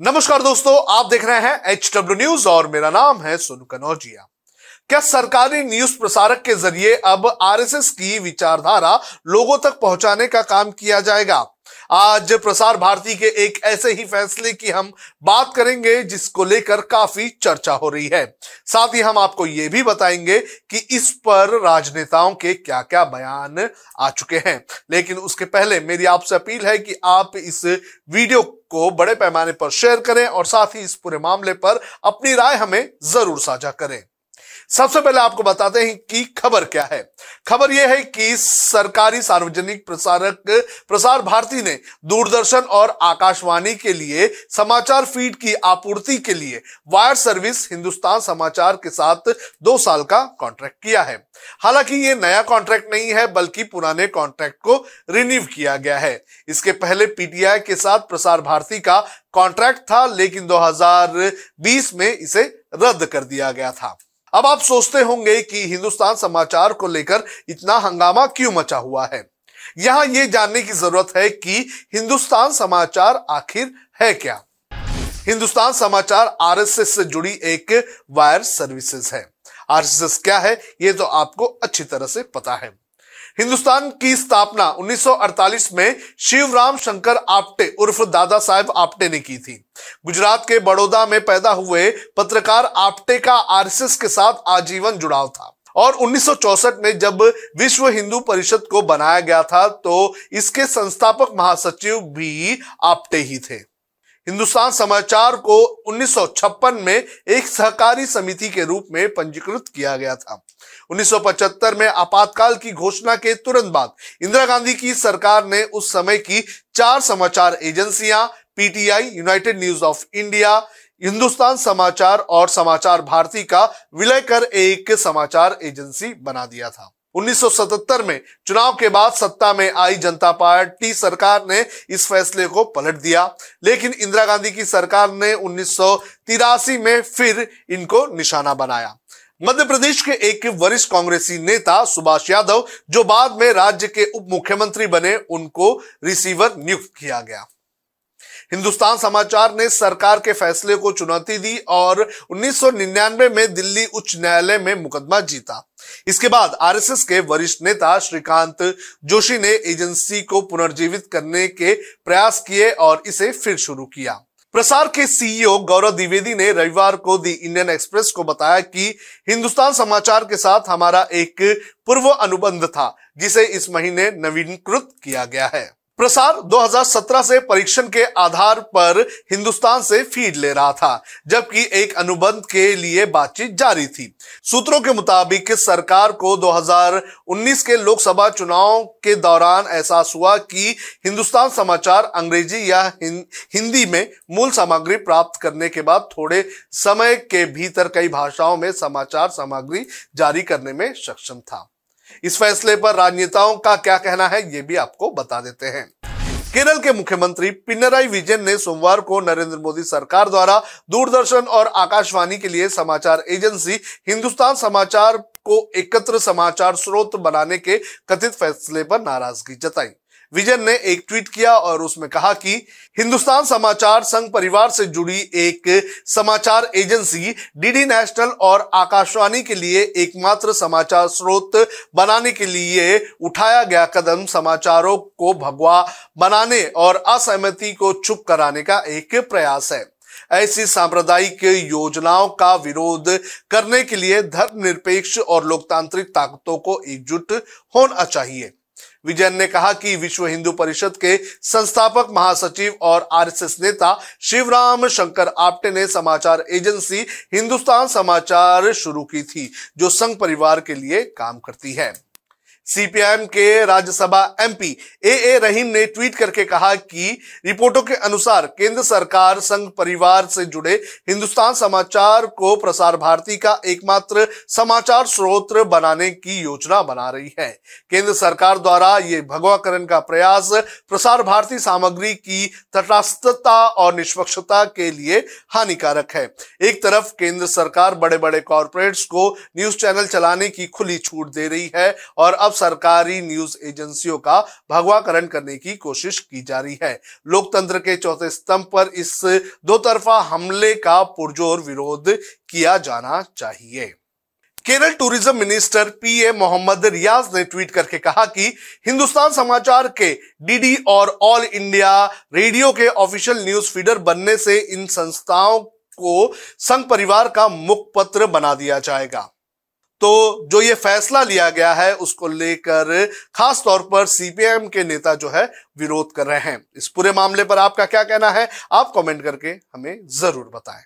नमस्कार दोस्तों, आप देख रहे हैं एच डब्ल्यू न्यूज़ और मेरा नाम है सोनू कनौजिया। क्या सरकारी न्यूज़ प्रसारक के ज़रिए अब आरएसएस की विचारधारा लोगों तक पहुँचाने का काम किया जाएगा? आज प्रसार भारती के एक ऐसे ही फैसले की हम बात करेंगे, जिसको लेकर काफ़ी चर्चा हो रही है। साथ ही हम आपको यह भी बताएँगे कि इस पर राजनेताओं के क्या क्या बयान आ चुके हैं। लेकिन उसके पहले मेरी आपसे अपील है कि आप इस वीडियो को बड़े पैमाने पर शेयर करें और साथ ही इस पूरे मामले पर अपनी राय हमें ज़रूर साझा करें। सबसे पहले आपको बताते हैं कि खबर क्या है। खबर यह है कि सरकारी सार्वजनिक प्रसारक, प्रसार भारती ने दूरदर्शन और आकाशवाणी के लिए समाचार फ़ीड की आपूर्ति के लिए वायर सर्विस हिंदुस्तान समाचार के साथ दो साल का कॉन्ट्रैक्ट किया है। हालाँकि ये नया कॉन्ट्रैक्ट नहीं है, बल्कि पुराने कॉन्ट्रैक्ट को रिन्यू किया गया है। इसके पहले पीटीआई के साथ प्रसार भारती का कॉन्ट्रैक्ट था, लेकिन 2020 में इसे रद्द कर दिया गया था। अब आप सोचते होंगे कि हिंदुस्तान समाचार को लेकर इतना हंगामा क्यों मचा हुआ है? यहाँ ये जानने की ज़रूरत है कि हिंदुस्तान समाचार आखिर है क्या? हिंदुस्तान समाचार आरएसएस से जुड़ी एक वायर सर्विसेज़ है। आरएसएस क्या है, ये तो आपको अच्छी तरह से पता है। हिंदुस्तान की स्थापना 1948 में शिवराम शंकर आपटे उर्फ़ दादा साहेब आपटे ने की थी। गुजरात के बड़ौदा में पैदा हुए पत्रकार आपटे का आरएसएस के साथ आजीवन जुड़ाव था। और 1964 में जब विश्व हिंदू परिषद को बनाया गया था तो इसके संस्थापक महासचिव भी आपटे ही थे। हिंदुस्तान समाचार को 1956 में एक सहकारी समिति के रूप में पंजीकृत किया गया था। 1975 में आपातकाल की घोषणा के तुरंत बाद इंदिरा गांधी की सरकार ने उस समय की चार समाचार एजेंसियाँ, PTI, United News of India, Hindustan Samachar और समाचार भारती का विलय कर एक समाचार एजेंसी बना दिया था। 1977 में चुनाव के बाद सत्ता में आई जनता पार्टी सरकार ने इस फैसले को पलट दिया। लेकिन इंदिरा गांधी की सरकार ने उन्नीस सौ तिरासी में फिर इनको निशाना बनाया। मध्य प्रदेश के एक वरिष्ठ कांग्रेसी नेता सुभाष यादव, जो बाद में राज्य के उप मुख्यमंत्री बने, उनको रिसीवर नियुक्त किया गया। हिंदुस्तान समाचार ने सरकार के फैसले को चुनौती दी और 1999 में दिल्ली उच्च न्यायालय में मुकदमा जीता। इसके बाद आरएसएस के वरिष्ठ नेता श्रीकांत जोशी ने एजेंसी को पुनर्जीवित करने के प्रयास किए और इसे फिर शुरू किया। प्रसार के सीईओ गौरव द्विवेदी ने रविवार को दी इंडियन एक्सप्रेस को बताया कि हिंदुस्तान समाचार के साथ हमारा एक पूर्व अनुबंध था, जिसे इस महीने नवीनकृत किया गया है। प्रसार 2017 से परीक्षण के आधार पर हिंदुस्तान से फ़ीड ले रहा था, जबकि एक अनुबंध के लिए बातचीत जारी थी। सूत्रों के मुताबिक, सरकार को 2019 के लोकसभा चुनाव के दौरान एहसास हुआ कि हिंदुस्तान समाचार अंग्रेज़ी या हिंदी में मूल सामग्री प्राप्त करने के बाद थोड़े समय के भीतर कई भाषाओं में समाचार सामग्री जारी करने में सक्षम था। इस फैसले पर राजनेताओं का क्या कहना है, ये भी आपको बता देते हैं। केरल के मुख्यमंत्री पिनराई विजयन ने सोमवार को नरेंद्र मोदी सरकार द्वारा दूरदर्शन और आकाशवाणी के लिए समाचार एजेंसी हिंदुस्तान समाचार को एकत्र समाचार स्रोत बनाने के कथित फैसले पर नाराज़गी जताई। विजन ने एक ट्वीट किया और उसमें कहा कि हिंदुस्तान समाचार संघ परिवार से जुड़ी एक समाचार एजेंसी, डीडी नेशनल और आकाशवाणी के लिए एकमात्र समाचार स्रोत बनाने के लिए उठाया गया कदम समाचारों को भगवा बनाने और असहमति को चुप कराने का एक प्रयास है। ऐसी सांप्रदायिक योजनाओं का विरोध करने के लिए धर्मनिरपेक्ष और लोकतांत्रिक ताकतों को एकजुट होना चाहिए। विजयन ने कहा कि विश्व हिंदू परिषद के संस्थापक महासचिव और आरएसएस नेता शिवराम शंकर आप्टे ने समाचार एजेंसी हिंदुस्तान समाचार शुरू की थी, जो संघ परिवार के लिए काम करती है। सीपीआईएम के राज्यसभा एमपी ए ए रहीम ने ट्वीट करके कहा कि रिपोर्टों के अनुसार केंद्र सरकार, संघ परिवार से जुड़े हिंदुस्तान समाचार को प्रसार भारती का एकमात्र समाचार स्रोत बनाने की योजना बना रही है। केंद्र सरकार द्वारा ये भगवाकरण का प्रयास प्रसार भारती सामग्री की तटस्थता और निष्पक्षता के लिए हानिकारक है। एक तरफ़ केंद्र सरकार बड़े बड़े कॉरपोरेट्स को न्यूज़ चैनल चलाने की खुली छूट दे रही है और अब सरकारी न्यूज़ एजेंसियों का भगवाकरण करने की कोशिश की जा रही है। लोकतंत्र के चौथे स्तंभ पर इस दो तरफा हमले का पुरजोर विरोध किया जाना चाहिए। Kerala tourism minister P A Mohammad Riyas ने ट्वीट करके कहा कि हिंदुस्तान समाचार के डीडी और ऑल इंडिया रेडियो के ऑफिशियल न्यूज़ फीडर बनने से इन संस्थाओं को संघ परिवार का मुखपत्र बना दिया जाएगा। तो जो ये फैसला लिया गया है, उसको लेकर खास तौर पर सीपीएम के नेता जो है, विरोध कर रहे हैं। इस पूरे मामले पर आपका क्या कहना है, आप कमेंट करके हमें ज़रूर बताएँ।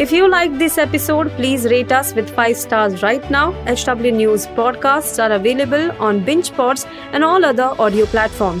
If you like this episode please rate us with five stars right now H W news podcast are available on bench pots and all other audio platform